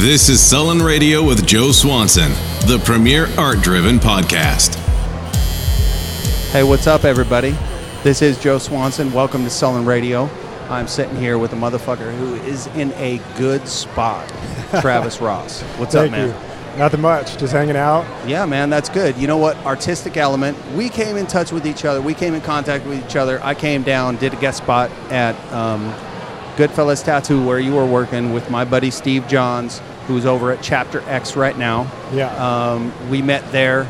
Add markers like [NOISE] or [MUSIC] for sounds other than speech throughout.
This is Sullen Radio with Joe Swanson, the premier art driven podcast. Hey, what's up, everybody? This is Joe Swanson. Welcome to Sullen Radio. I'm sitting here with a motherfucker who is in a good spot, Travis [LAUGHS] Ross. What's Thank up, man? you. Nothing much, just hanging out. Yeah, man, that's good. You know what? Artistic element. We came in touch with each other. We came in contact with each other. I came down, did a guest spot at um, Goodfellas Tattoo, where you were working with my buddy Steve Johns, who's over at Chapter X right now. Yeah. Um, we met there,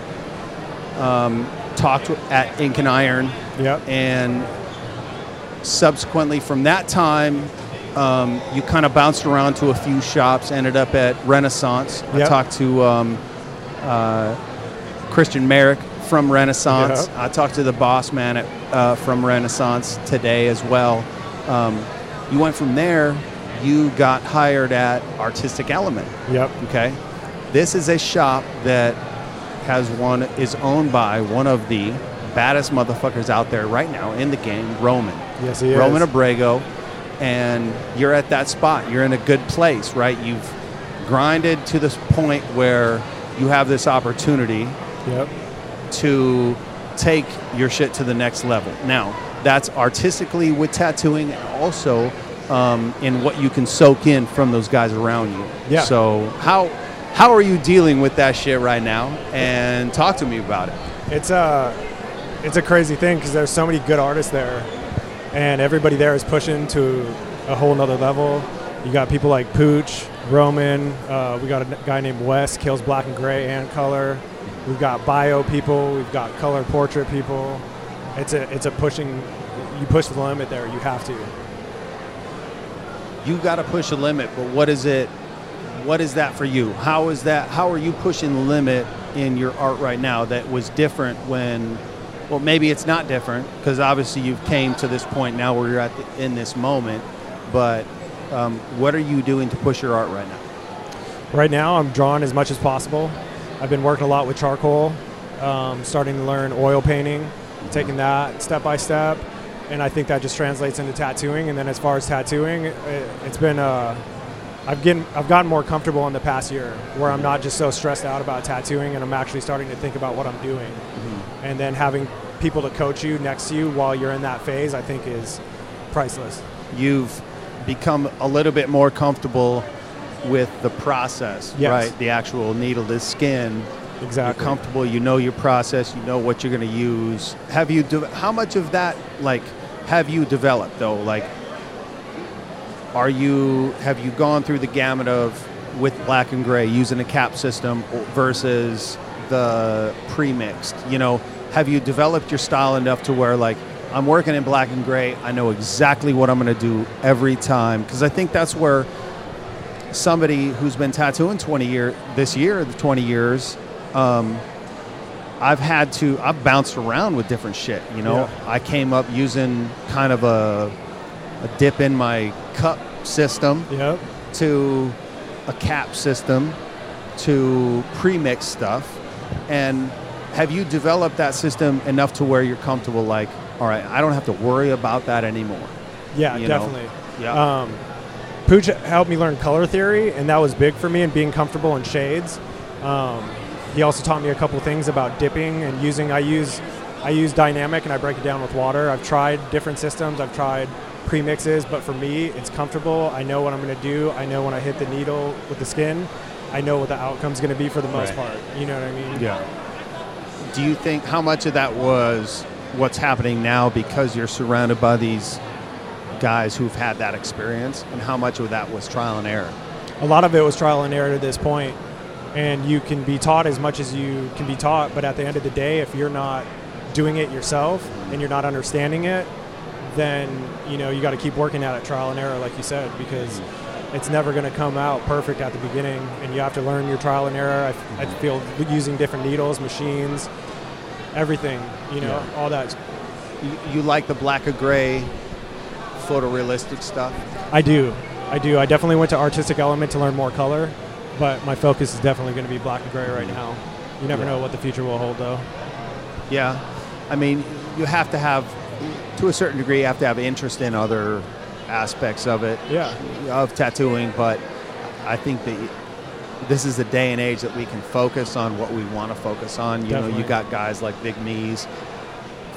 um, talked at Ink and Iron, yep. and subsequently from that time, um, you kind of bounced around to a few shops, ended up at Renaissance. I talked to um, uh, Christian Merrick from Renaissance. Yep. I talked to the boss man at, uh, from Renaissance today as well. Um, you went from there, you got hired at Artistic Element. Yep. Okay, this is a shop that has one is owned by one of the baddest motherfuckers out there right now in the game, Roman. Yes, he is. Roman Abrego, and you're at that spot. You're in a good place, right? You've grinded to this point where you have this opportunity Yep. to take your shit to the next level. Now, that's artistically with tattooing and also um, in what you can soak in from those guys around you. Yeah. So how how are you dealing with that shit right now? And talk to me about it. It's a, it's a crazy thing because there's so many good artists there, and everybody there is pushing to a whole nother level. You got people like Pooch, Roman. Uh, we got a guy named Wes, kills black and gray and color. We've got bio people. We've got color portrait people. It's a, it's a pushing. You push the limit there. You have to. You got to push a limit, but what is it? What is that for you? How is that? How are you pushing the limit in your art right now that was different when? Well, maybe it's not different because obviously you've came to this point now where you're at the, in this moment. But um, what are you doing to push your art right now? Right now, I'm drawing as much as possible. I've been working a lot with charcoal, um, starting to learn oil painting, taking that step by step, and I think that just translates into tattooing. And then as far as tattooing, it, it's been uh, I've getting I've gotten more comfortable in the past year, where I'm not just so stressed out about tattooing, and I'm actually starting to think about what I'm doing. And then having people to coach you next to you while you're in that phase, I think is priceless. You've become a little bit more comfortable with the process, Yes. right? The actual needle to skin. Exactly. You're comfortable. You know your process. You know what you're going to use. Have you? De- how much of that, like, have you developed though? Like, are you? Have you gone through the gamut of with black and gray using a cap system versus the pre-mixed? You know, have you developed your style enough to where like I'm working in black and gray. I know exactly what I'm going to do every time because I think that's where somebody who's been tattooing 20 year this year the 20 years um, i've had to i've bounced around with different shit you know Yeah. i came up using kind of a, a dip in my cup system Yep. to a cap system to pre-mix stuff and have you developed that system enough to where you're comfortable like all right i don't have to worry about that anymore Yeah, You know? definitely. yeah Um, Pooch helped me learn color theory, and that was big for me and being comfortable in shades. Um, he also taught me a couple things about dipping and using. I use I use dynamic and I break it down with water. I've tried different systems. I've tried premixes, but for me, it's comfortable. I know what I'm going to do. I know when I hit the needle with the skin. I know what the outcome's going to be for the most Right. part. You know what I mean? Yeah. Do you think how much of that was what's happening now because you're surrounded by these guys who've had that experience, and how much of that was trial and error? a lot of it was trial and error to this point and you can be taught as much as you can be taught but at the end of the day if you're not doing it yourself and you're not understanding it then you know you got to keep working at it trial and error like you said because mm-hmm. it's never going to come out perfect at the beginning and you have to learn your trial and error. I, I mm-hmm. feel using different needles machines everything you know Yeah. all that. You, you like the black or gray photorealistic stuff? i do. I do. I definitely went to artistic element to learn more color but my focus is definitely going to be black and gray right mm-hmm. now you never Yeah. know what the future will hold though Yeah. I mean, you have to have, to a certain degree, you have to have interest in other aspects of it, Yeah. of tattooing, but I think that this is a day and age that we can focus on what we want to focus on. You know, Definitely. you got guys like Big Me's,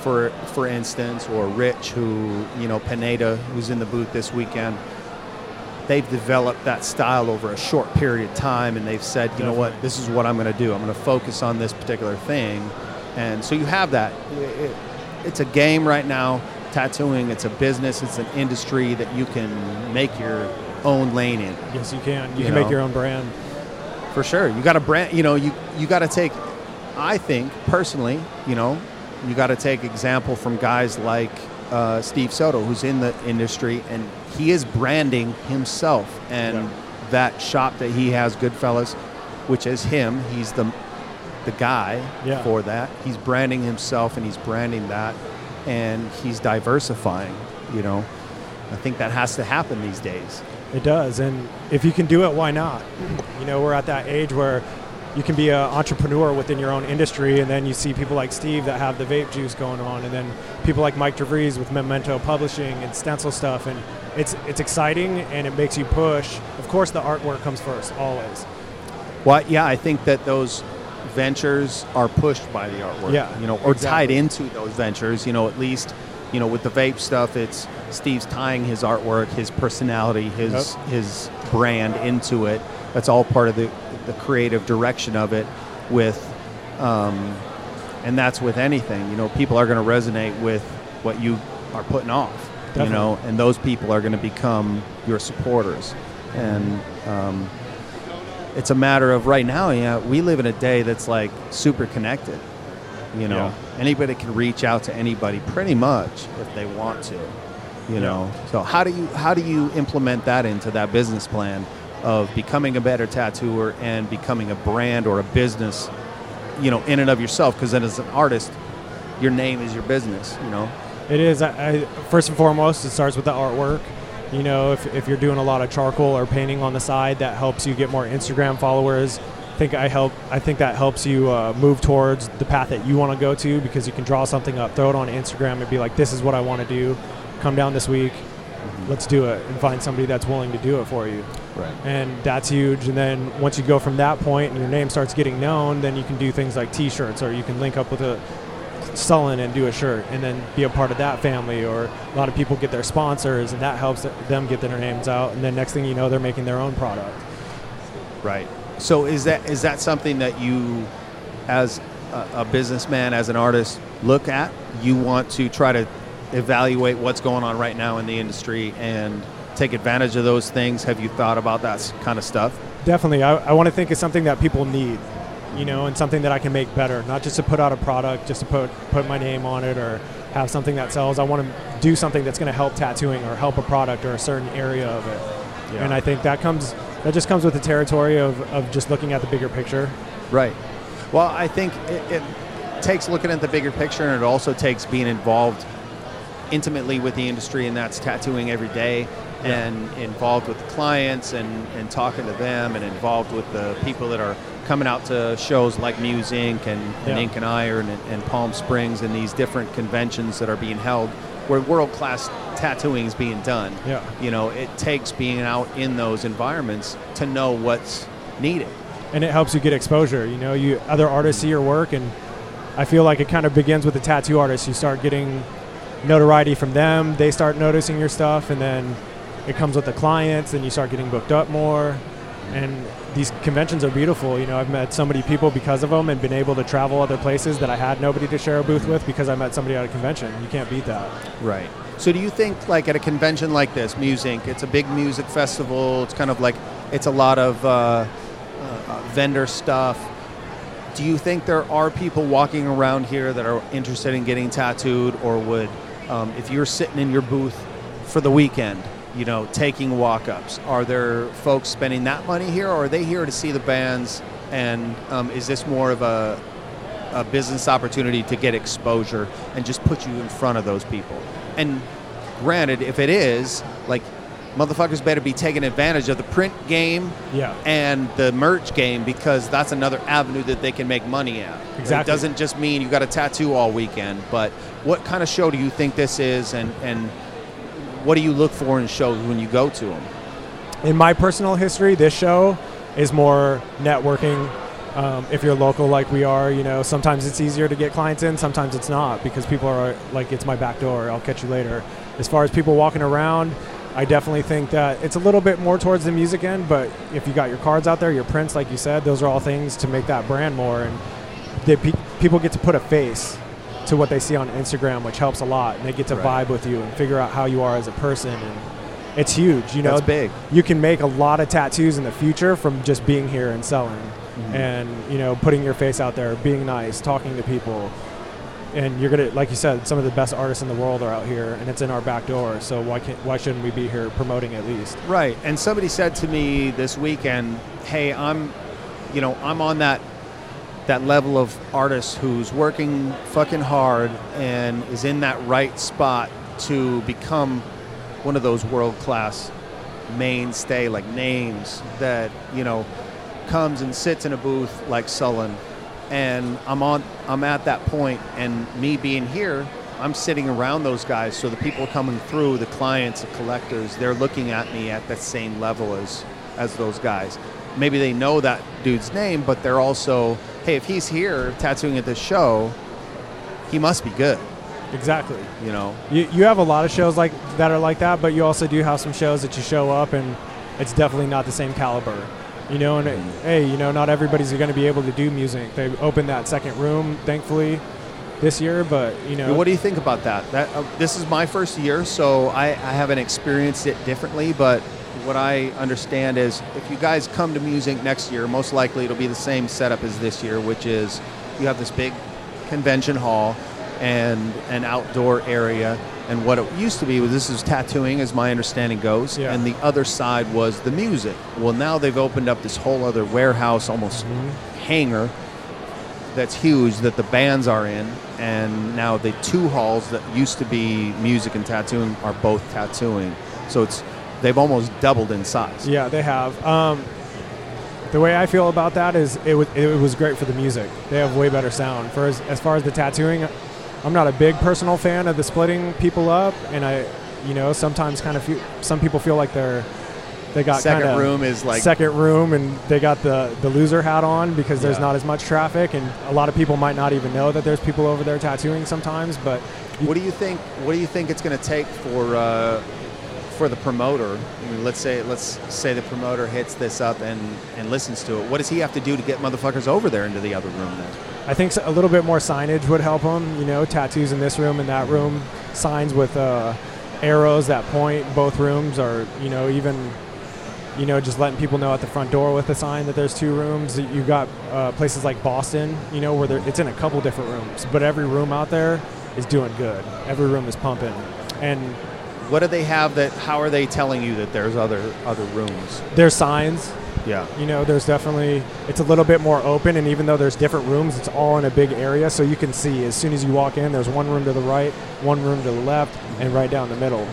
for for instance, or Rich, who you know Pineda, who's in the booth this weekend. They've developed that style over a short period of time, and they've said, you know what, this is what I'm going to do. I'm going to focus on this particular thing, and so you have that. It- it- it's a game right now. Tattooing, it's a business, it's an industry that you can make your own lane in. Yes, you can. You, You can know. make your own brand. For sure. You got to brand, you know, you, you got to take, I think personally, you know, you got to take example from guys like uh, Steve Soto, who's in the industry and he is branding himself. And Yeah. that shop that he has, Goodfellas, which is him, he's the, the guy Yeah. for that. He's branding himself and he's branding that and he's diversifying, you know. I think that has to happen these days. It does, and if you can do it, why not? You know, we're at that age where you can be an entrepreneur within your own industry, and then you see people like Steve that have the vape juice going on, and then people like Mike DeVries with Memento Publishing and stencil stuff, and it's it's exciting and it makes you push. Of course, the artwork comes first, always. Well, yeah, I think that those ventures are pushed by the artwork. Yeah, you know, or tied into those ventures. You know, at least, you know, with the vape stuff, it's Steve's tying his artwork, his personality, his his brand into it. That's all part of the the creative direction of it. With, um, and that's with anything. You know, people are going to resonate with what you are putting off. You know, and those people are going to become your supporters, and. Um, it's a matter of right now yeah we live in a day that's like super connected you know Yeah. anybody can reach out to anybody pretty much if they want to you know so how do you how do you implement that into that business plan of becoming a better tattooer and becoming a brand or a business you know in and of yourself because then as an artist your name is your business you know It is. I, I, first and foremost, it starts with the artwork. You know, if, if you're doing a lot of charcoal or painting on the side, that helps you get more Instagram followers. I think I help. I think that helps you uh, move towards the path that you want to go to because you can draw something up, throw it on Instagram, and be like, "This is what I want to do. Come down this week. Let's do it." And find somebody that's willing to do it for you. right And that's huge. And then once you go from that point and your name starts getting known, then you can do things like T-shirts, or you can link up with a Sullen and do a shirt, and then be a part of that family. Or a lot of people get their sponsors, and that helps them get their names out. And then next thing you know, they're making their own product. Right. So is that is that something that you, as a, a businessman, as an artist, look at? You want to try to evaluate what's going on right now in the industry and take advantage of those things. Have you thought about that kind of stuff? Definitely, I, I want to think of something that people need, you know, and something that I can make better. Not just to put out a product, just to put put my name on it or have something that sells. I want to do something that's going to help tattooing or help a product or a certain area of it. Yeah. And I think that comes that just comes with the territory of, of just looking at the bigger picture. Right. Well, I think it, it takes looking at the bigger picture, and it also takes being involved intimately with the industry, and that's tattooing every day, and involved with the clients, and, and talking to them, and involved with the people that are coming out to shows like Musink and, and Ink and Iron and, and Palm Springs, and these different conventions that are being held where world class tattooing is being done. Yeah. You know, it takes being out in those environments to know what's needed. and it helps you get exposure. You know, you other artists see your work, and I feel like it kind of begins with the tattoo artist. You start getting notoriety from them; they start noticing your stuff, and then it comes with the clients, and you start getting booked up more. And these conventions are beautiful. You know, I've met so many people because of them, and been able to travel other places that I had nobody to share a booth with because I met somebody at a convention. You can't beat that. Right. So do you think like at a convention like this, Musink, it's a big music festival. It's kind of like it's a lot of uh, uh, vendor stuff. Do you think there are people walking around here that are interested in getting tattooed, or would, um, if you're sitting in your booth for the weekend, you know, taking walk-ups, are there folks spending that money here, or are they here to see the bands? And um, is this more of a a business opportunity to get exposure and just put you in front of those people. And granted, if it is, like, motherfuckers better be taking advantage of the print game Yeah. and the merch game because that's another avenue that they can make money at. Exactly. It doesn't just mean you got a tattoo all weekend, but what kind of show do you think this is and, and what do you look for in shows when you go to them? in my personal history, this show, is more networking. Um, if you're local like we are, you know, sometimes it's easier to get clients in, sometimes it's not because people are like, it's my back door, I'll catch you later. As far as people walking around, I definitely think that it's a little bit more towards the music end, but if you got your cards out there, your prints, like you said, those are all things to make that brand more. And pe- people get to put a face to what they see on Instagram, which helps a lot. And they get to Right. vibe with you and figure out how you are as a person. And it's huge, you know. That's big. You can make a lot of tattoos in the future from just being here and selling, Mm-hmm. and you know, putting your face out there, being nice, talking to people. And you're gonna, like you said, some of the best artists in the world are out here, and it's in our back door. So why can't, why shouldn't we be here promoting at least? Right. And somebody said to me this weekend, "Hey, I'm, you know, I'm on that that level of artist who's working fucking hard and is in that right spot to become one of those world class mainstay like names that you know comes and sits in a booth like Sullen. And I'm on I'm at that point and me being here I'm sitting around those guys so the people coming through the clients the collectors they're looking at me at the same level as as those guys. Maybe they know that dude's name but they're also hey if he's here tattooing at this show he must be good Exactly. you know You, you have a lot of shows like that are like that, but you also do have some shows that you show up and it's definitely not the same caliber. You know, and Mm-hmm. hey, you know, not everybody's going to be able to do Musink. They opened that second room, thankfully, this year, but you know, What do you think about that? That uh, this is my first year, so I, I haven't experienced it differently. But what I understand is, if you guys come to Musink next year, most likely it'll be the same setup as this year, which is you have this big convention hall and an outdoor area. And what it used to be was this is tattooing, as my understanding goes, Yeah. and the other side was the music. Well, now they've opened up this whole other warehouse, almost mm-hmm. hangar that's huge that the bands are in and now the two halls that used to be music and tattooing are both tattooing so it's they've almost doubled in size Yeah, they have. Um, the way I feel about that is it was it was great for the music. They have way better sound. For as, as far as the tattooing, I'm not a big personal fan of the splitting people up, and I, you know, sometimes kind of feel some people feel like they're they got second room is like second room and they got the the loser hat on because there's Yeah. not as much traffic and a lot of people might not even know that there's people over there tattooing sometimes but what do you think what do you think it's going to take for uh, for the promoter I mean, let's say let's say the promoter hits this up and and listens to it what does he have to do to get motherfuckers over there into the other room then I think a little bit more signage would help them. You know, tattoos in this room and that room, signs with uh, arrows that point both rooms, or you know, even you know, just letting people know at the front door with a sign that there's two rooms. You've got uh, places like Boston, you know, where it's in a couple different rooms, but every room out there is doing good. Every room is pumping, and what do they have that how are they telling you that there's other other rooms? There's signs. Yeah. You know there's definitely it's a little bit more open and even though there's different rooms it's all in a big area so you can see as soon as you walk in there's one room to the right one room to the left and right down the middle.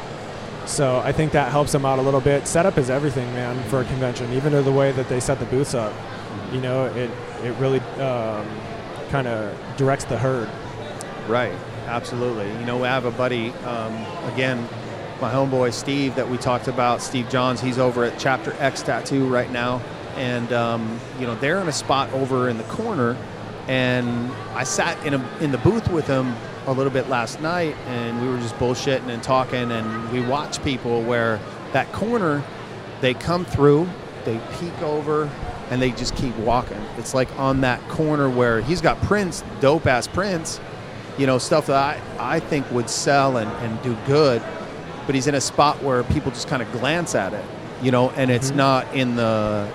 So i think that helps them out a little bit. Setup is everything man for a convention even though the way that they set the booths up. You know it it really um, kind of directs the herd. Right, absolutely. You know, I have a buddy, um, again, my homeboy Steve that we talked about, Steve Johns. He's over at Chapter X Tattoo right now, and um, you know they're in a spot over in the corner, and I sat in a in the booth with him a little bit last night, and we were just bullshitting and talking, and we watch people where that corner, they come through, they peek over, and they just keep walking. It's like on that corner where he's got prints, dope ass prints, you know, stuff that I, I think would sell and, and do good, but he's in a spot where people just kind of glance at it, you know, and it's Mhm. not in the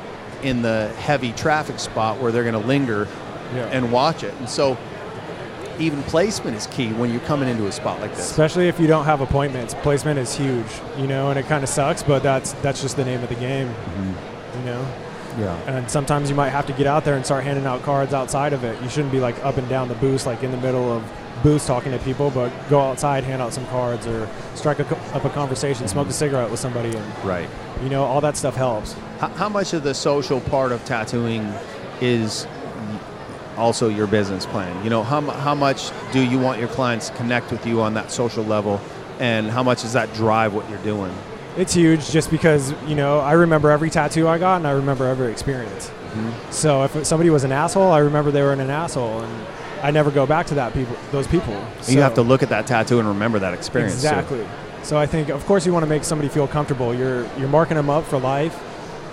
in the heavy traffic spot where they're going to linger yeah and watch it. And so even placement is key when you're coming into a spot like this. especially if you don't have appointments placement is huge you know and it kind of sucks but that's that's just the name of the game you know Yeah. and sometimes you might have to get out there and start handing out cards outside of it. You shouldn't be like up and down the booth, like in the middle of booths talking to people, but go outside, hand out some cards, or strike a, up a conversation, smoke a cigarette with somebody, and Right. you know all that stuff helps. How, how much of the social part of tattooing is also your business plan? You know, how, how much do you want your clients to connect with you on that social level, and how much does that drive what you're doing? It's huge just because, you know, I remember every tattoo I got and I remember every experience. Mm-hmm. So if somebody was an asshole, I remember they were an asshole and I never go back to that people those people. you have to look at that tattoo and remember that experience. too. Exactly. So I think, of course, you want to make somebody feel comfortable. You're you're marking them up for life.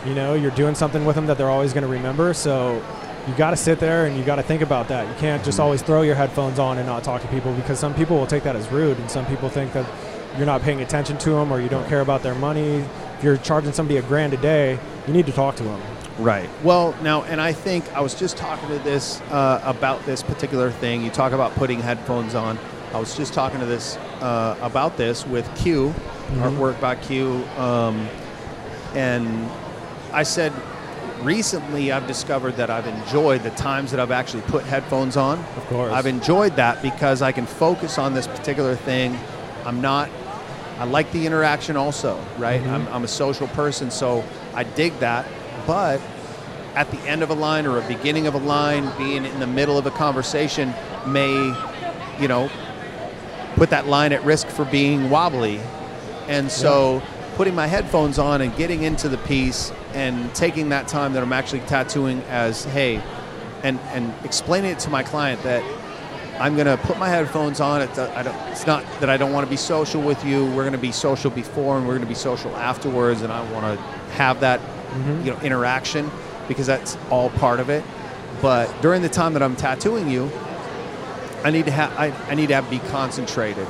You know, you're doing something with them that they're always going to remember. So you got to sit there and you got to think about that. You can't just mm-hmm. always throw your headphones on and not talk to people because some people will take that as rude, and some people think that you're not paying attention to them or you don't care about their money. If you're charging somebody a grand a day, you need to talk to them. Right. Well, now, and I think I was just talking to this uh, about this particular thing. You talk about putting headphones on. I was just talking to this uh, about this with Q, artwork by Q, um, and I said recently I've discovered that I've enjoyed the times that I've actually put headphones on. Of course. I've enjoyed that because I can focus on this particular thing. I'm not. I like the interaction also, right? Mhm. I'm, I'm a social person, so I dig that. But at the end of a line or a beginning of a line, being in the middle of a conversation may, you know, put that line at risk for being wobbly. And so putting my headphones on and getting into the piece and taking that time that I'm actually tattooing as, hey, and, and explaining it to my client that I'm going to put my headphones on. It, I don't, it's not that I don't want to be social with you. We're going to be social before and we're going to be social afterwards. And I want to have that Mhm. you know, interaction because that's all part of it. But during the time that I'm tattooing you, I need to have I, I need to have be concentrated.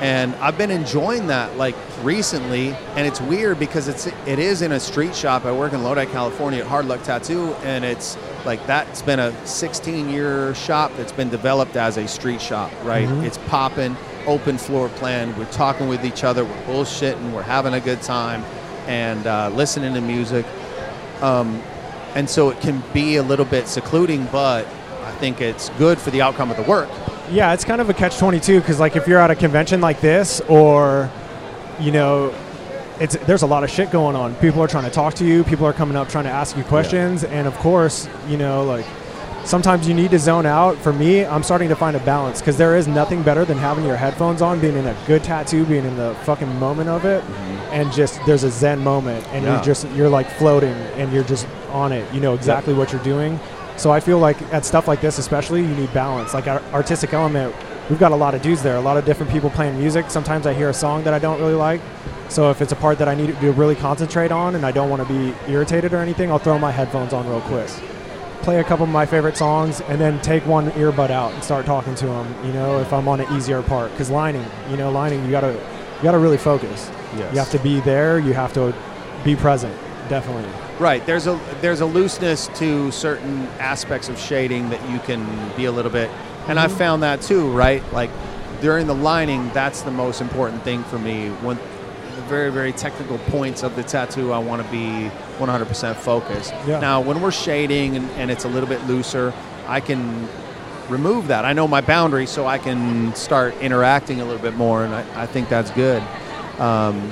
And I've been enjoying that like recently, and it's weird because it's it is in a street shop. I work in Lodi, California at Hard Luck Tattoo, and it's like that's been a 16 year shop that's been developed as a street shop, right? Mhm. It's popping, open floor plan. We're talking with each other, we're bullshitting, we're having a good time, and uh, listening to music. Um, and so it can be a little bit secluding, but I think it's good for the outcome of the work. Yeah, it's kind of a catch 22 because, like, if you're at a convention like this, or, you know, it's there's a lot of shit going on. People are trying to talk to you. People are coming up trying to ask you questions, and of course, you know, like sometimes you need to zone out. For me, I'm starting to find a balance because there is nothing better than having your headphones on, being in a good tattoo, being in the fucking moment of it, mm-hmm. and just there's a zen moment, and Yeah. you just you're like floating, and you're just on it. You know exactly what you're doing. So I feel like at stuff like this, especially, you need balance. Like our artistic element, we've got a lot of dudes there, a lot of different people playing music. Sometimes I hear a song that I don't really like. So if it's a part that I need to really concentrate on and I don't want to be irritated or anything, I'll throw my headphones on real quick. Play a couple of my favorite songs and then take one earbud out and start talking to them. You know, if I'm on an easier part, because lining, you know, lining, you gotta, you gotta really focus. Yes. You have to be there. You have to be present. Definitely. Right. There's a there's a looseness to certain aspects of shading that you can be a little bit, and I've mm-hmm. found that too. Right. Like during the lining, that's the most important thing for me. When the very very technical points of the tattoo, I want to be 100% focused. Yeah. Now, when we're shading and, and it's a little bit looser, I can remove that. I know my boundary, so I can start interacting a little bit more, and I, I think that's good. Um,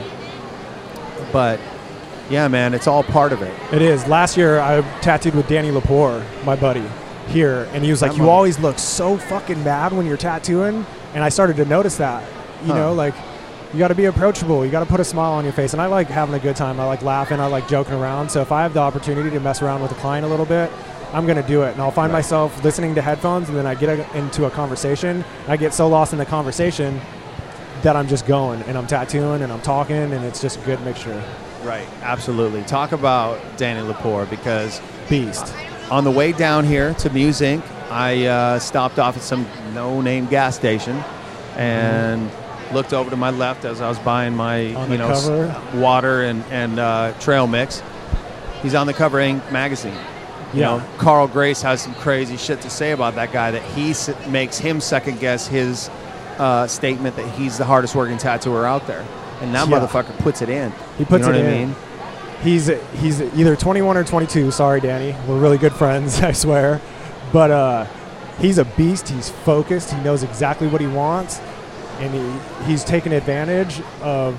but yeah, man, it's all part of it. It is. Last year, I tattooed with Danny Lepore, my buddy, here, and he was like, "You always look so fucking mad when you're tattooing," and I started to notice that. You Huh. know, like you got to be approachable. You got to put a smile on your face, and I like having a good time. I like laughing. I like joking around. So if I have the opportunity to mess around with a client a little bit, I'm gonna do it, and I'll find Right. myself listening to headphones, and then I get a, into a conversation. I get so lost in the conversation that I'm just going, and I'm tattooing, and I'm talking, and it's just a good mixture. Right, absolutely. Talk about Danny Lepore because Beast. on the way down here to Musink, I uh, stopped off at some no-name gas station and looked over to my left as I was buying my On you know cover? water and and uh, trail mix. He's on the cover of magazine. You Yeah. know, Carl Grace has some crazy shit to say about that guy that he s- makes him second guess his uh, statement that he's the hardest working tattooer out there, and that Yeah. motherfucker puts it in. He puts you know it what I in. mean? He's he's either 21 or 22. Sorry, Danny. We're really good friends, [LAUGHS] I swear. But uh, he's a beast. He's focused. He knows exactly what he wants, and he he's taken advantage of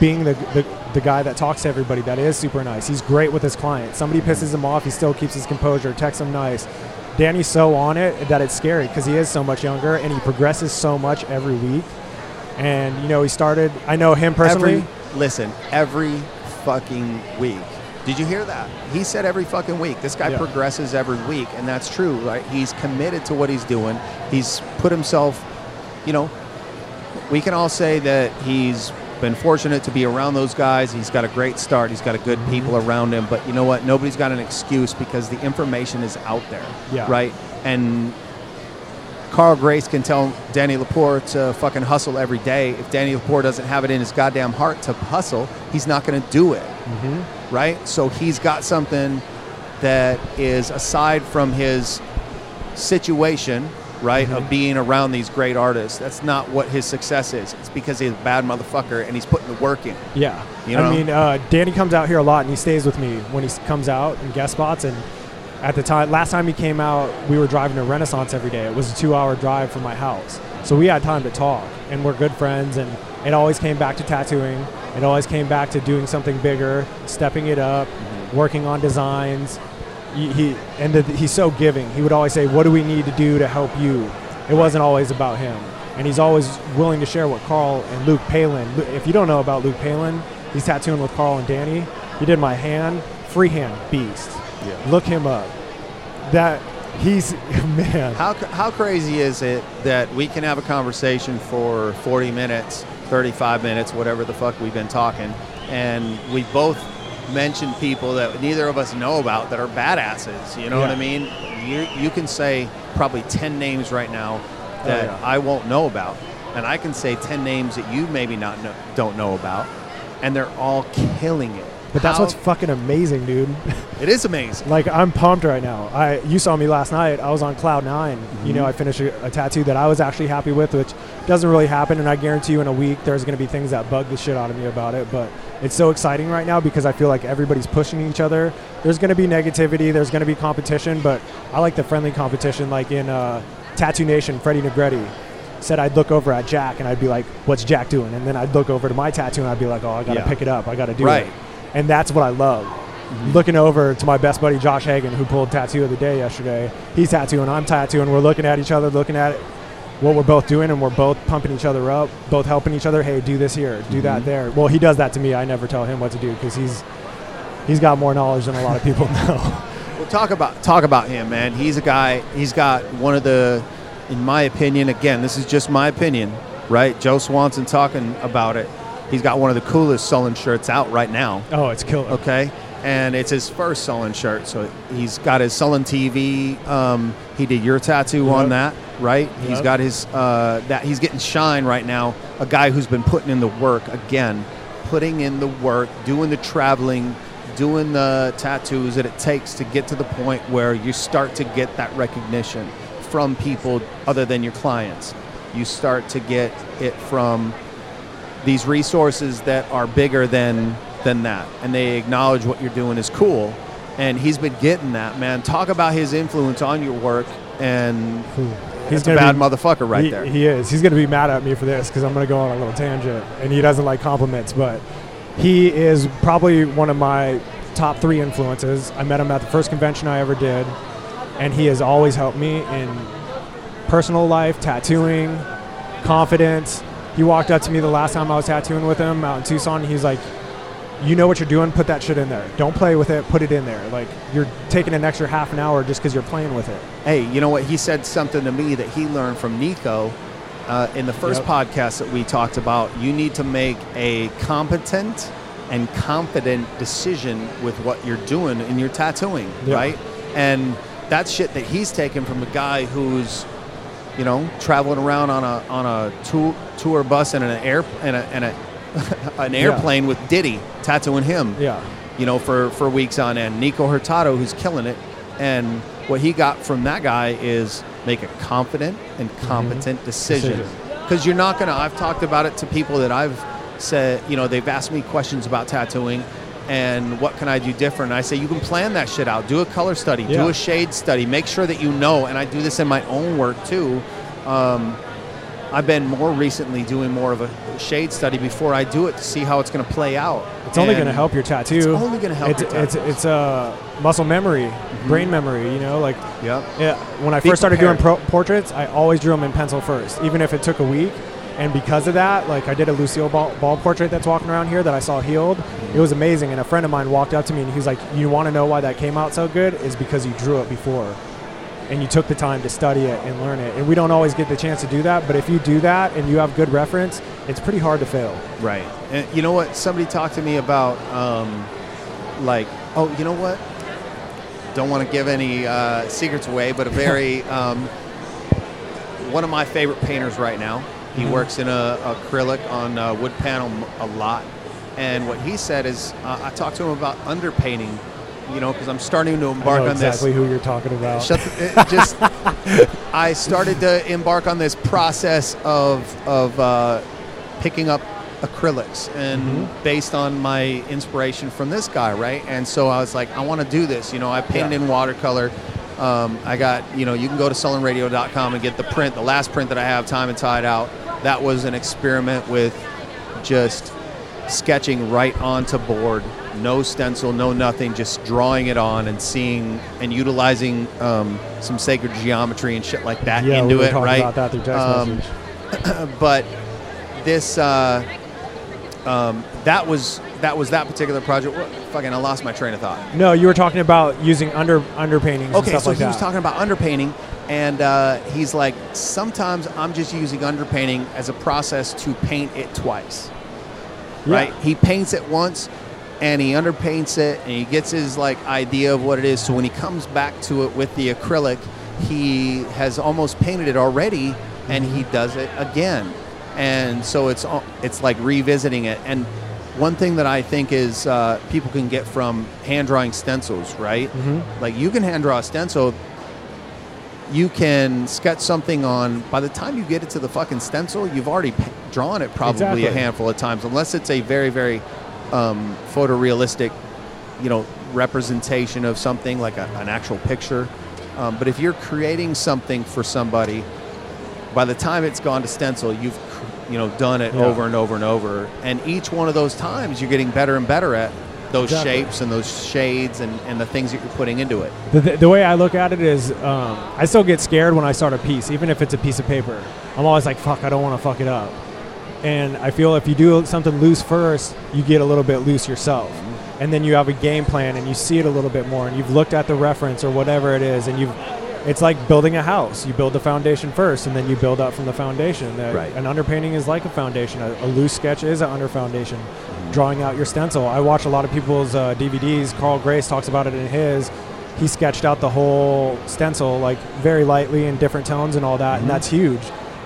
being the, the the guy that talks to everybody. That is super nice. He's great with his clients. Somebody pisses him off, he still keeps his composure. Texts him nice. Danny's so on it that it's scary because he is so much younger and he progresses so much every week. And you know, he started. I know him personally. Every listen, every fucking week. Did you hear that? He said every fucking week. This guy Yeah. progresses every week, and that's true, right? He's committed to what he's doing. He's put himself, you know, we can all say that he's been fortunate to be around those guys. He's got a great start. He's got a good mm-hmm. people around him. But you know what? Nobody's got an excuse because the information is out there, Yeah. right? And Carl Grace can tell Danny Lepore to fucking hustle every day. If Danny Lepore doesn't have it in his goddamn heart to hustle, he's not going to do it, mm-hmm. right? So he's got something that is aside from his situation, right, of being around these great artists. That's not what his success is. It's because he's a bad motherfucker and he's putting the work in. Yeah. You know? I mean, uh, Danny comes out here a lot and he stays with me when he comes out in guest spots. And at the time, last time he came out, we were driving to Renaissance every day. It was a two hour drive from my house. So we had time to talk and we're good friends. And it always came back to tattooing. It always came back to doing something bigger, stepping it up, working on designs. He, he and the, he's so giving. He would always say, "What do we need to do to help you?" It wasn't always about him, and he's always willing to share what Carl and Luke Palin. If you don't know about Luke Palin, he's tattooing with Carl and Danny. He did my hand, freehand beast. Yeah. Look him up. That he's [LAUGHS] man. How, how crazy is it that we can have a conversation for 40 minutes, 35 minutes, whatever the fuck we've been talking, and we both mention people that neither of us know about that are badasses. You know what I mean? You, you can say probably 10 names right now oh, that yeah. I won't know about, and I can say 10 names that you maybe not know, don't know about, and they're all killing it. But that's How- what's fucking amazing, dude. [LAUGHS] it is amazing. like I'm pumped right now. I you saw me last night. I was on cloud 9 You mm-hmm. know, I finished a, a tattoo that I was actually happy with, which doesn't really happen. And I guarantee you, in a week, there's going to be things that bug the shit out of me about it. But it's so exciting right now because I feel like everybody's pushing each other. There's going to be negativity. There's going to be competition, but I like the friendly competition. Like in uh, Tattoo Nation, Freddie Negrete said I'd look over at Jack and I'd be like, "What's Jack doing?" And then I'd look over to my tattoo and I'd be like, "Oh, I got to Yeah. pick it up. I got to do Right. it." And that's what I love looking over to my best buddy Josh Hagan, who pulled tattoo of the day yesterday. He's tattooing, I'm tattooing. We're looking at each other, looking at what we're both doing, and we're both pumping each other up, both helping each other. Hey, do this here, do that there. Well, he does that to me. I never tell him what to do because he's he's got more knowledge than a lot of people [LAUGHS] know. Well, talk about talk about him, man. He's a guy. He's got one of the, in my opinion, again, this is just my opinion, right? Joe Swanson talking about it. He's got one of the coolest Sullen shirts out right now. oh, it's killer. Okay, and it's his first Sullen shirt. So he's got his Sullen TV. Um, he did your tattoo on that, right? He's Yep. got his uh, that. He's getting shine right now. A guy who's been putting in the work again, putting in the work, doing the traveling, doing the tattoos that it takes to get to the point where you start to get that recognition from people other than your clients. You start to get it from these resources that are bigger than than that and they acknowledge what you're doing is cool and he's been getting that man talk about his influence on your work and he's a bad be- motherfucker right he, there He is. He's going to be mad at me for this because I'm going to go on a little tangent, and he doesn't like compliments. But he is probably one of my top three influences. I met him at the first convention I ever did, and he has always helped me in personal life, tattooing, confidence. He walked up to me the last time I was tattooing with him out in Tucson. And he's like, "You know what you're doing. Put that shit in there. Don't play with it. Put it in there. Like you're taking an extra half an hour just because you're playing with it." hey you know what he said something to me that he learned from nico uh, in the first Yep. podcast that we talked about you need to make a competent and confident decision with what you're doing in your tattooing Yeah. right and that's shit that he's taken from a guy who's you know traveling around on a on a tour, tour bus and an air and a, and a [LAUGHS] an airplane with Diddy tattooing him Yeah. you know, for, for weeks on end. Nico Hurtado, who's killing it. And what he got from that guy is make a confident and competent decision. Decision. Because you're not going to, I've talked about it to people that I've said, you know, they've asked me questions about tattooing and what can I do different. And I say, you can plan that shit out. Do a color study, Yeah. do a shade study, make sure that you know. And I do this in my own work too. Um, I've been more recently doing more of a shade study before I do it to see how it's going to play out. It's only going to help your tattoo. It's only gonna help It's your it's tattoo. it's uh, muscle memory, brain memory. You know, like Yep. yeah. When I Be first started doing pro- portraits, I always drew them in pencil first, even if it took a week. And because of that, like I did a Lucille Ball, Ball portrait that's walking around here that I saw healed. It was amazing. And a friend of mine walked up to me and he was like, "You want to know why that came out so good? Is because you drew it before." And you took the time to study it and learn it. And we don't always get the chance to do that, but if you do that and you have good reference, it's pretty hard to fail. Right. And you know what? Somebody talked to me about, um, like, oh, you know what? Don't want to give any uh, secrets away, but a [LAUGHS] very um, one of my favorite painters right now. He Mhm. works in a, acrylic on uh, wood panel a lot, and what he said is, uh, I talked to him about underpainting. You know, because I'm starting to embark on exactly this. Exactly who you're talking about. Shut the, just. [LAUGHS] I started to embark on this process of of uh, picking up acrylics, and Mhm. based on my inspiration from this guy, right? And so I was like, I want to do this. You know, I painted Yeah. in watercolor. Um, I got, you know, you can go to sullenradio.com and get the print, the last print that I have, time and tide out. That was an experiment with just sketching right onto board, no stencil, no nothing, just drawing it on and seeing and utilizing um, some sacred geometry and shit like that yeah, into we were it, talking right? about that through text Um, message. [CLEARS THROAT] but this uh, um, that was that was that particular project. What, fucking, I lost my train of thought. No, you were talking about using under underpaintings Okay, so like he that. was talking about underpainting, and uh, he's like, sometimes I'm just using underpainting as a process to paint it twice. Yeah. Right? He paints it once, and he underpaints it, and he gets his like idea of what it is. So when he comes back to it with the acrylic, he has almost painted it already, and he Mm-hmm. does it again, and so it's it's like revisiting it. And one thing that I think is uh, people can get from hand drawing stencils, right? Mhm. Like you can hand draw a stencil. You can sketch something on. By the time you get it to the fucking stencil, you've already drawn it probably Exactly. a handful of times, unless it's a very, very um, photorealistic, you know, representation of something like a, an actual picture. Um, but if you're creating something for somebody, by the time it's gone to stencil, you've you know done it Yeah. over and over and over, and each one of those times you're getting better and better at those Exactly. shapes and those shades and, and the things that you're putting into it. The, the, the way I look at it is, um, I still get scared when I start a piece, even if it's a piece of paper. I'm always like, fuck, I don't want to fuck it up. And I feel if you do something loose first, you get a little bit loose yourself. And then you have a game plan and you see it a little bit more and you've looked at the reference or whatever it is and you've it's like building a house. You build the foundation first and then you build up from the foundation. Right. An underpainting is like a foundation. A, a loose sketch is an under foundation. Drawing out your stencil. I watch a lot of people's uh, DVDs. Carl Grace talks about it in his. He sketched out the whole stencil like very lightly in different tones and all that, and that's huge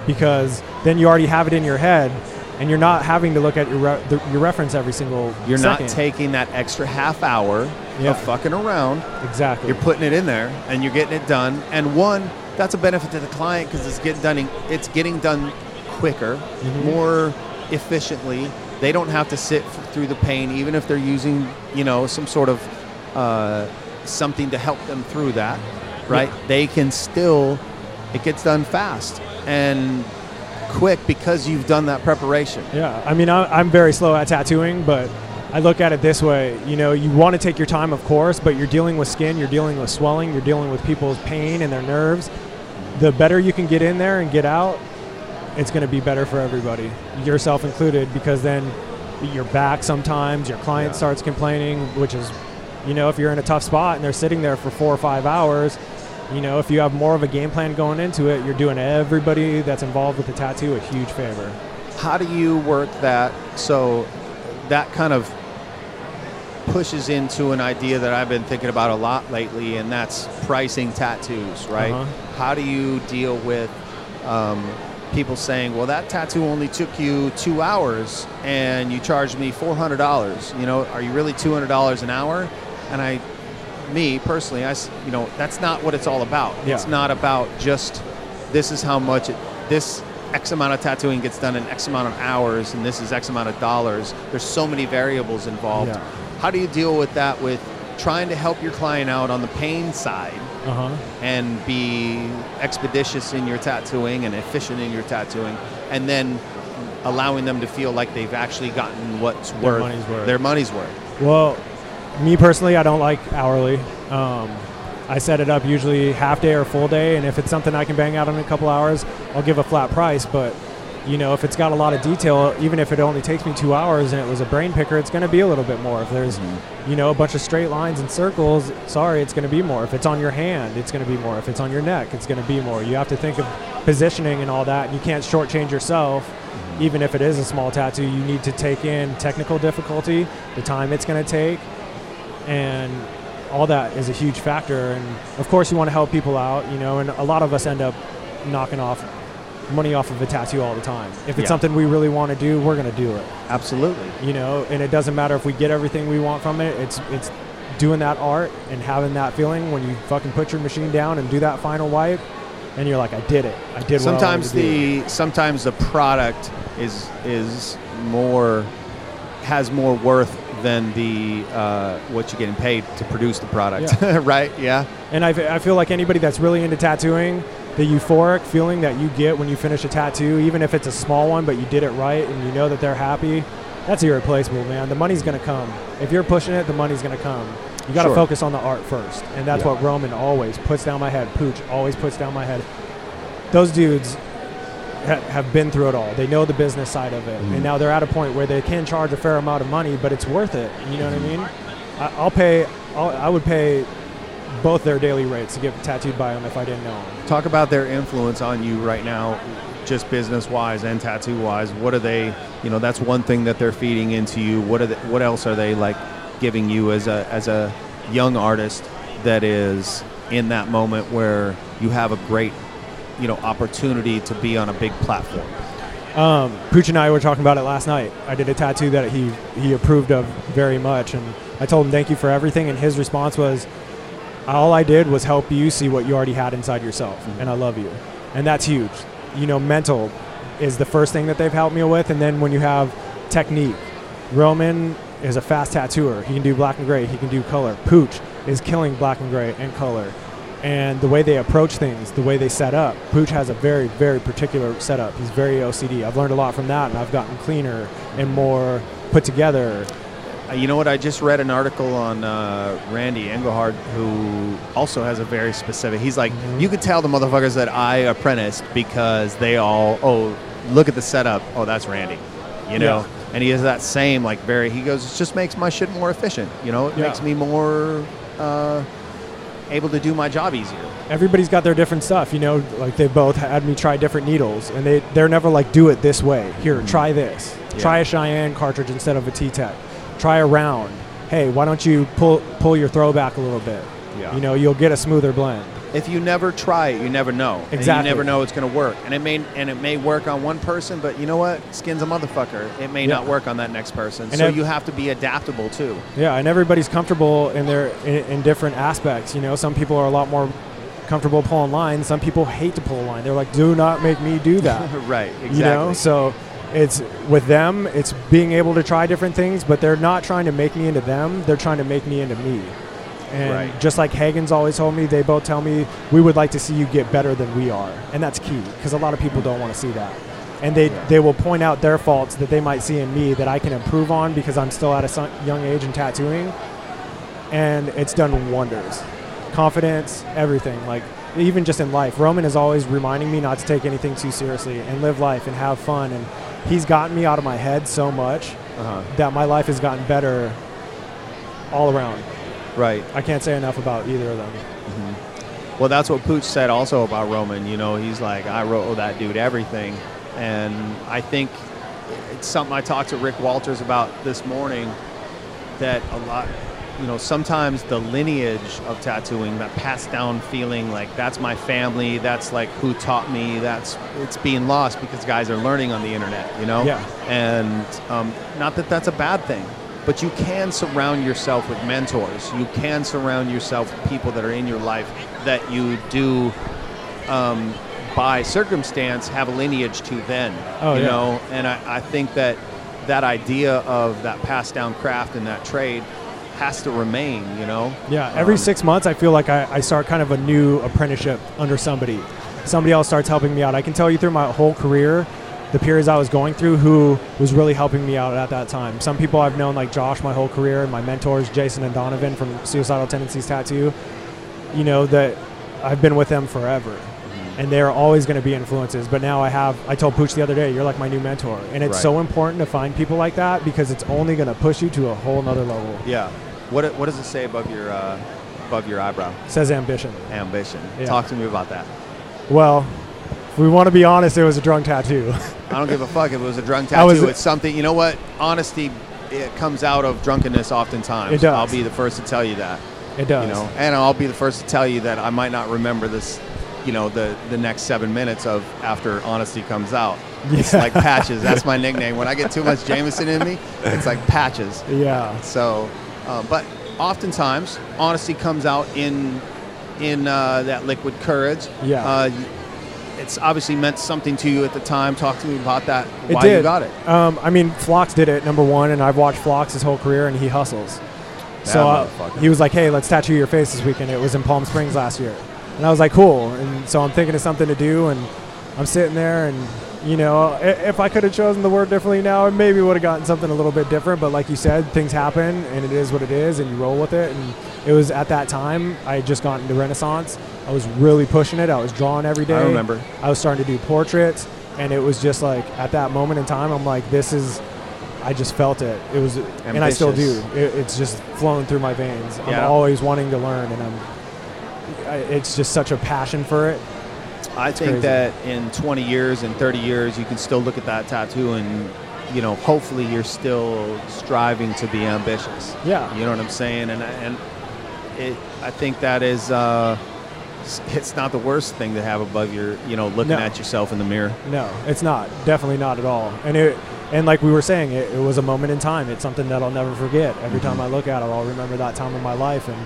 because then you already have it in your head, and you're not having to look at your re- the, your reference every single. You're second. not taking that extra half hour Yeah. of fucking around. exactly. You're putting it in there and you're getting it done. And one, that's a benefit to the client because it's getting done. It's getting done quicker, Mhm. more efficiently. They don't have to sit f- through the pain, even if they're using, you know, some sort of uh, something to help them through that. Right? They can still. It gets done fast and quick because you've done that preparation. Yeah, I mean, I, I'm very slow at tattooing, but I look at it this way. You know, you want to take your time, of course, but you're dealing with skin, you're dealing with swelling, you're dealing with people's pain and their nerves. The better you can get in there and get out, it's going to be better for everybody, yourself included, because then you're back sometimes, your client Yeah. starts complaining, which is, you know, if you're in a tough spot and they're sitting there for four or five hours, you know, if you have more of a game plan going into it, you're doing everybody that's involved with the tattoo a huge favor. how do you work that so that kind of pushes into an idea that I've been thinking about a lot lately, and that's pricing tattoos, right? Uh-huh. How do you deal with um, people saying, well, that tattoo only took you two hours and you charged me $400? You know, are you really $200 an hour? And I, me personally, I, you know, that's not what it's all about. It's not about just this is how much it, this X amount of tattooing gets done in X amount of hours, and this is X amount of dollars. There's so many variables involved. Yeah. How do you deal with that with trying to help your client out on the pain side Uh huh. and be expeditious in your tattooing and efficient in your tattooing, and then allowing them to feel like they've actually gotten what's Their worth money's worth. their money's worth? Well, me personally, I don't like hourly. Um, I set it up usually half day or full day, and if it's something I can bang out in a couple hours, I'll give a flat price. But You know, if it's got a lot of detail, even if it only takes me two hours and it was a brain picker, it's going to be a little bit more. If there's, you know, a bunch of straight lines and circles, sorry, it's going to be more. If it's on your hand, it's going to be more. If it's on your neck, it's going to be more. You have to think of positioning and all that. And you can't shortchange yourself, even if it is a small tattoo. You need to take in technical difficulty, the time it's going to take, and all that is a huge factor. And of course, you want to help people out, you know. And a lot of us end up knocking off money off of a tattoo all the time. If it's Yeah. something we really want to do, we're going to do it Absolutely. you know and it doesn't matter if we get everything we want from it it's it's doing that art and having that feeling when you fucking put your machine down and do that final wipe and you're like i did it i did sometimes what I wanted do. the sometimes the product is is more has more worth than the uh, what you're getting paid to produce the product [LAUGHS] right? Yeah. And I, feel like anybody that's really into tattooing the euphoric feeling that you get when you finish a tattoo even if it's a small one but you did it right and you know that they're happy that's irreplaceable man. The money's going to come. If you're pushing it the money's going to come. You got to Sure. focus on the art first and that's Yeah. what roman always puts down my head pooch always puts down my head. Those dudes ha- have been through it all. They know the business side of it. And mm-hmm. now they're at a point where they can charge a fair amount of money but it's worth it. You know what i mean? I, i'll pay I'll, i would pay both their daily rates to get tattooed by them if i didn't know them talk about their influence on you right now just business wise and tattoo wise what are they you know that's one thing that they're feeding into you. What are they, what else are they like giving you as a as a young artist that is in that moment where you have a great you know opportunity to be on a big platform Um, Pooch and I were talking about it last night. I did a tattoo that he he approved of very much, and I told him thank you for everything. And his response was, "All I did was help you see what you already had inside yourself, and I love you." And that's huge. You know, mental is the first thing that they've helped me with, and then when you have technique, Roman is a fast tattooer. He can do black and gray. He can do color. Pooch is killing black and gray and color. And the way they approach things, the way they set up, Pooch has a very, very particular setup. He's very OCD. I've learned a lot from that, and I've gotten cleaner and more put together. Uh, You know what? I just read an article on uh, Randy Engelhard, who also has a very specific. He's like, you could tell the motherfuckers that I apprenticed because they all, oh, look at the setup. Oh, that's Randy, you know. Yeah. And he has that same like very. He goes, it just makes my shit more efficient. You know, it Yeah. makes me more uh, able to do my job easier. Everybody's got their different stuff, you know. Like they both had me try different needles, and they they're never like do it this way. Here, mm-hmm. try this. Yeah. Try a Cheyenne cartridge instead of a T-Tech. Try a round. Hey, why don't you pull pull your throw back a little bit? Yeah. You know, you'll get a smoother blend. If you never try it, you never know. And Exactly. you never know it's going to work. And it may and it may work on one person, but you know what? Skin's a motherfucker. It may Yeah. not work on that next person. And so ev- you have to be adaptable too. Yeah, and everybody's comfortable in their in, in different aspects. You know, some people are a lot more comfortable pulling lines. Some people hate to pull a line. They're like, "Do not make me do that." [LAUGHS] right. Exactly. You know, so it's with them. It's being able to try different things, but they're not trying to make me into them. They're trying to make me into me. And Right. just like Hagen's always told me, they both tell me we would like to see you get better than we are, and that's key because a lot of people don't want to see that. And they, they will point out their faults that they might see in me that I can improve on because I'm still at a young age in tattooing, and it's done wonders. Confidence, everything. Like even just in life, Roman is always reminding me not to take anything too seriously and live life and have fun. And he's gotten me out of my head so much Uh-huh. that my life has gotten better all around. Right. I can't say enough about either of them. Well, that's what Pooch said also about Roman. You know, he's like, I wrote that dude everything. And I think it's something I talked to Rick Walters about this morning that a lot, you know, sometimes the lineage of tattooing, that passed down feeling like that's my family, that's like who taught me, that's it's being lost because guys are learning on the internet, you know? Yeah. And um, not that that's a bad thing, but you can surround yourself with mentors. You can surround yourself with people that are in your life that you do, um, by circumstance, have a lineage to then. Oh, you yeah. know, and I, I think that that idea of that passed down craft and that trade has to remain. You know. Yeah, every Um, six months, I feel like I, I start kind of a new apprenticeship under somebody. Somebody else starts helping me out. I can tell you through my whole career, the periods I was going through, who was really helping me out at that time. Some people I've known, like Josh, my whole career, and my mentors, Jason and Donovan from Suicidal Tendencies Tattoo, you know, that I've been with them forever. and they're always going to be influences. But now I have, I told Pooch the other day, you're like my new mentor. And it's Right. so important to find people like that because it's only going to push you to a whole nother level. Yeah. What What does it say above your uh, above your eyebrow? It says ambition. Ambition. Yeah. Talk to me about that. Well, if we want to be honest, it was a drunk tattoo. [LAUGHS] I don't give a fuck if it was a drunk I was- tattoo. it's something. You know what? Honesty. It comes out of drunkenness oftentimes. It does. I'll be the first to tell you that. it does. You know, and I'll be the first to tell you that I might not remember this. You know, the the next seven minutes of after honesty comes out. It's like patches. That's my [LAUGHS] nickname. When I get too much Jameson in me, it's like patches. Yeah. So, um, but oftentimes honesty comes out in in uh, that liquid courage. Yeah. Uh, it's obviously meant something to you at the time. Talk to me about that. It why did. you got it? Um, I mean, Flox did it, number one, and I've watched Flox his whole career, and he hustles. so uh, he was like, "Hey, let's tattoo your face this weekend." It was in Palm Springs last year, and I was like, "Cool." And so I'm thinking of something to do, and I'm sitting there, and you know, if I could have chosen the word differently now, I maybe would have gotten something a little bit different. But like you said, things happen, and it is what it is, and you roll with it. And it was at that time I had just gotten into Renaissance. I was really pushing it. I was drawing every day. I remember. I was starting to do portraits, and it was just like at that moment in time, I'm like, this is. I just felt it. It was, and I still do. It, it's just flowing through my veins. I'm Yeah. always wanting to learn, and I'm. I, it's just such a passion for it. I think crazy. that in 20 years and 30 years, you can still look at that tattoo and, you know, hopefully you're still striving to be ambitious. Yeah. You know what I'm saying? And and it, I think that is, uh, it's not the worst thing to have above your, you know, looking No. at yourself in the mirror. No, it's not. Definitely not at all. And it, and like we were saying, it, it was a moment in time. It's something that I'll never forget. Every time I look at it, I'll remember that time in my life and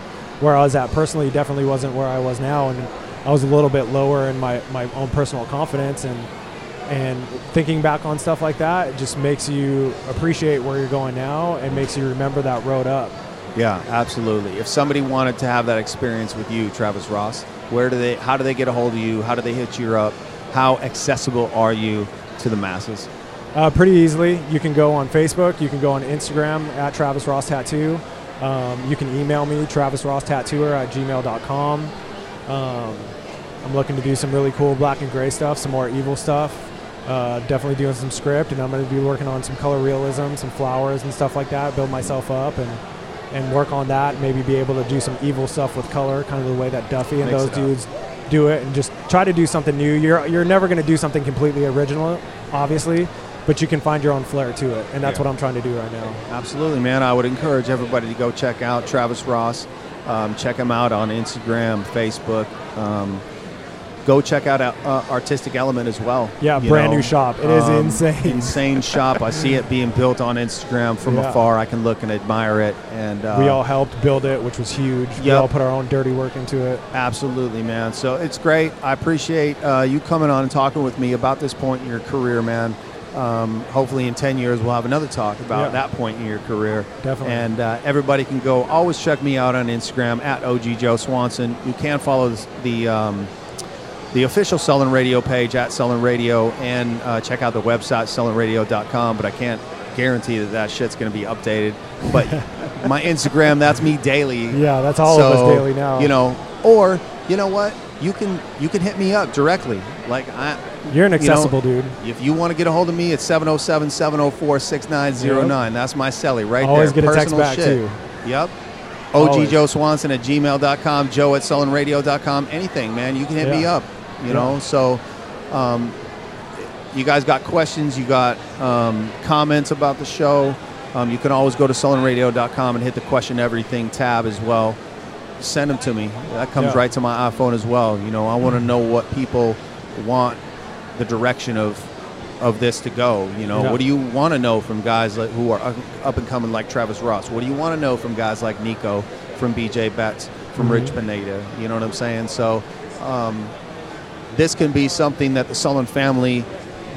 where I was at personally. Definitely wasn't where I was now, and I was a little bit lower in my my own personal confidence and. And thinking back on stuff like that just makes you appreciate where you're going now and makes you remember that road up. Yeah, absolutely. If somebody wanted to have that experience with you, Travis Ross, where do they? How do they get a hold of you? How do they hit you up? How accessible are you to the masses? Uh, pretty easily. You can go on Facebook. You can go on Instagram at Travis Ross Tattoo. Um, you can email me, travisrosstattooer at gmail.com. Um, I'm looking to do some really cool black and gray stuff, some more evil stuff. Uh, definitely doing some script, and I'm going to be working on some color realism, some flowers and stuff like that. Build myself up and and work on that. Maybe be able to do some evil stuff with color, kind of the way that Duffy and Mix those dudes do it, and just try to do something new. You're you're never going to do something completely original, obviously, but you can find your own flair to it, and that's Yeah. what I'm trying to do right now. Absolutely, man. I would encourage everybody to go check out Travis Ross. Um, check them out on Instagram, Facebook. Um, go check out uh, Artistic Element as well. Yeah, brand know. new shop. It is Um, insane. Insane shop. I see it being built on Instagram from Yeah. afar. I can look and admire it. And uh, we all helped build it, which was huge. We all put our own dirty work into it. Absolutely, man. So it's great. I appreciate uh, you coming on and talking with me about this point in your career, man. Um, hopefully, in 10 years, we'll have another talk about Yeah. that point in your career. Definitely. And uh, everybody can go. Always check me out on Instagram at OG Joe Swanson. You can follow the um, the official Sullen Radio page at Sullen Radio and uh, check out the website sullenradio.com. But I can't guarantee that that shit's going to be updated. But [LAUGHS] my Instagram, that's me daily Yeah, that's all of us daily now. You know, or you know what? You can you can hit me up directly. Like I you're an you know, accessible dude. if you want to get a hold of me, it's 707-704-6909. That's my celly right Always there. get a text Personal back, shit. too. Yep. OG Joe Swanson at gmail.com, Joe at sullenradio.com, anything, man. You can hit me up. You Yeah. know, so um, you guys got questions, you got um, comments about the show, um, you can always go to sullenradio.com and hit the question everything tab as well. Send them to me. That comes Yeah. right to my iPhone as well. You know, I want to know what people want the direction of of this to go. You know, Yeah. what do you want to know from guys like, who are up- and coming like Travis Ross? What do you want to know from guys like Nico, from BJ Betts, from Mhm. Rich Pineda? You know what I'm saying? So, um, this can be something that the Sullen family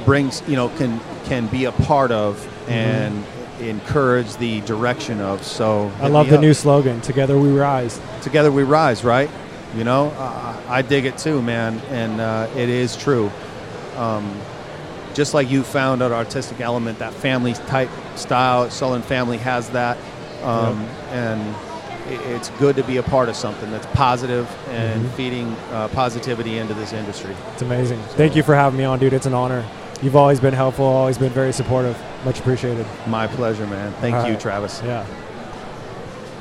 brings. You know, can can be a part of Mm-hmm. and encourage the direction of. So, I love the up. new slogan, Together We Rise. Together we rise, right? You know, uh, I dig it too, man, and uh, it is true. Um, just like you found an artistic element, that family type style, Sullen family has that, um, and it's good to be a part of something that's positive and Mhm. feeding uh, positivity into this industry. It's amazing. Thank you for having me on, dude. It's an honor. You've always been helpful, always been very supportive. Much appreciated. My pleasure, man. Thank All you, right. Travis. Yeah.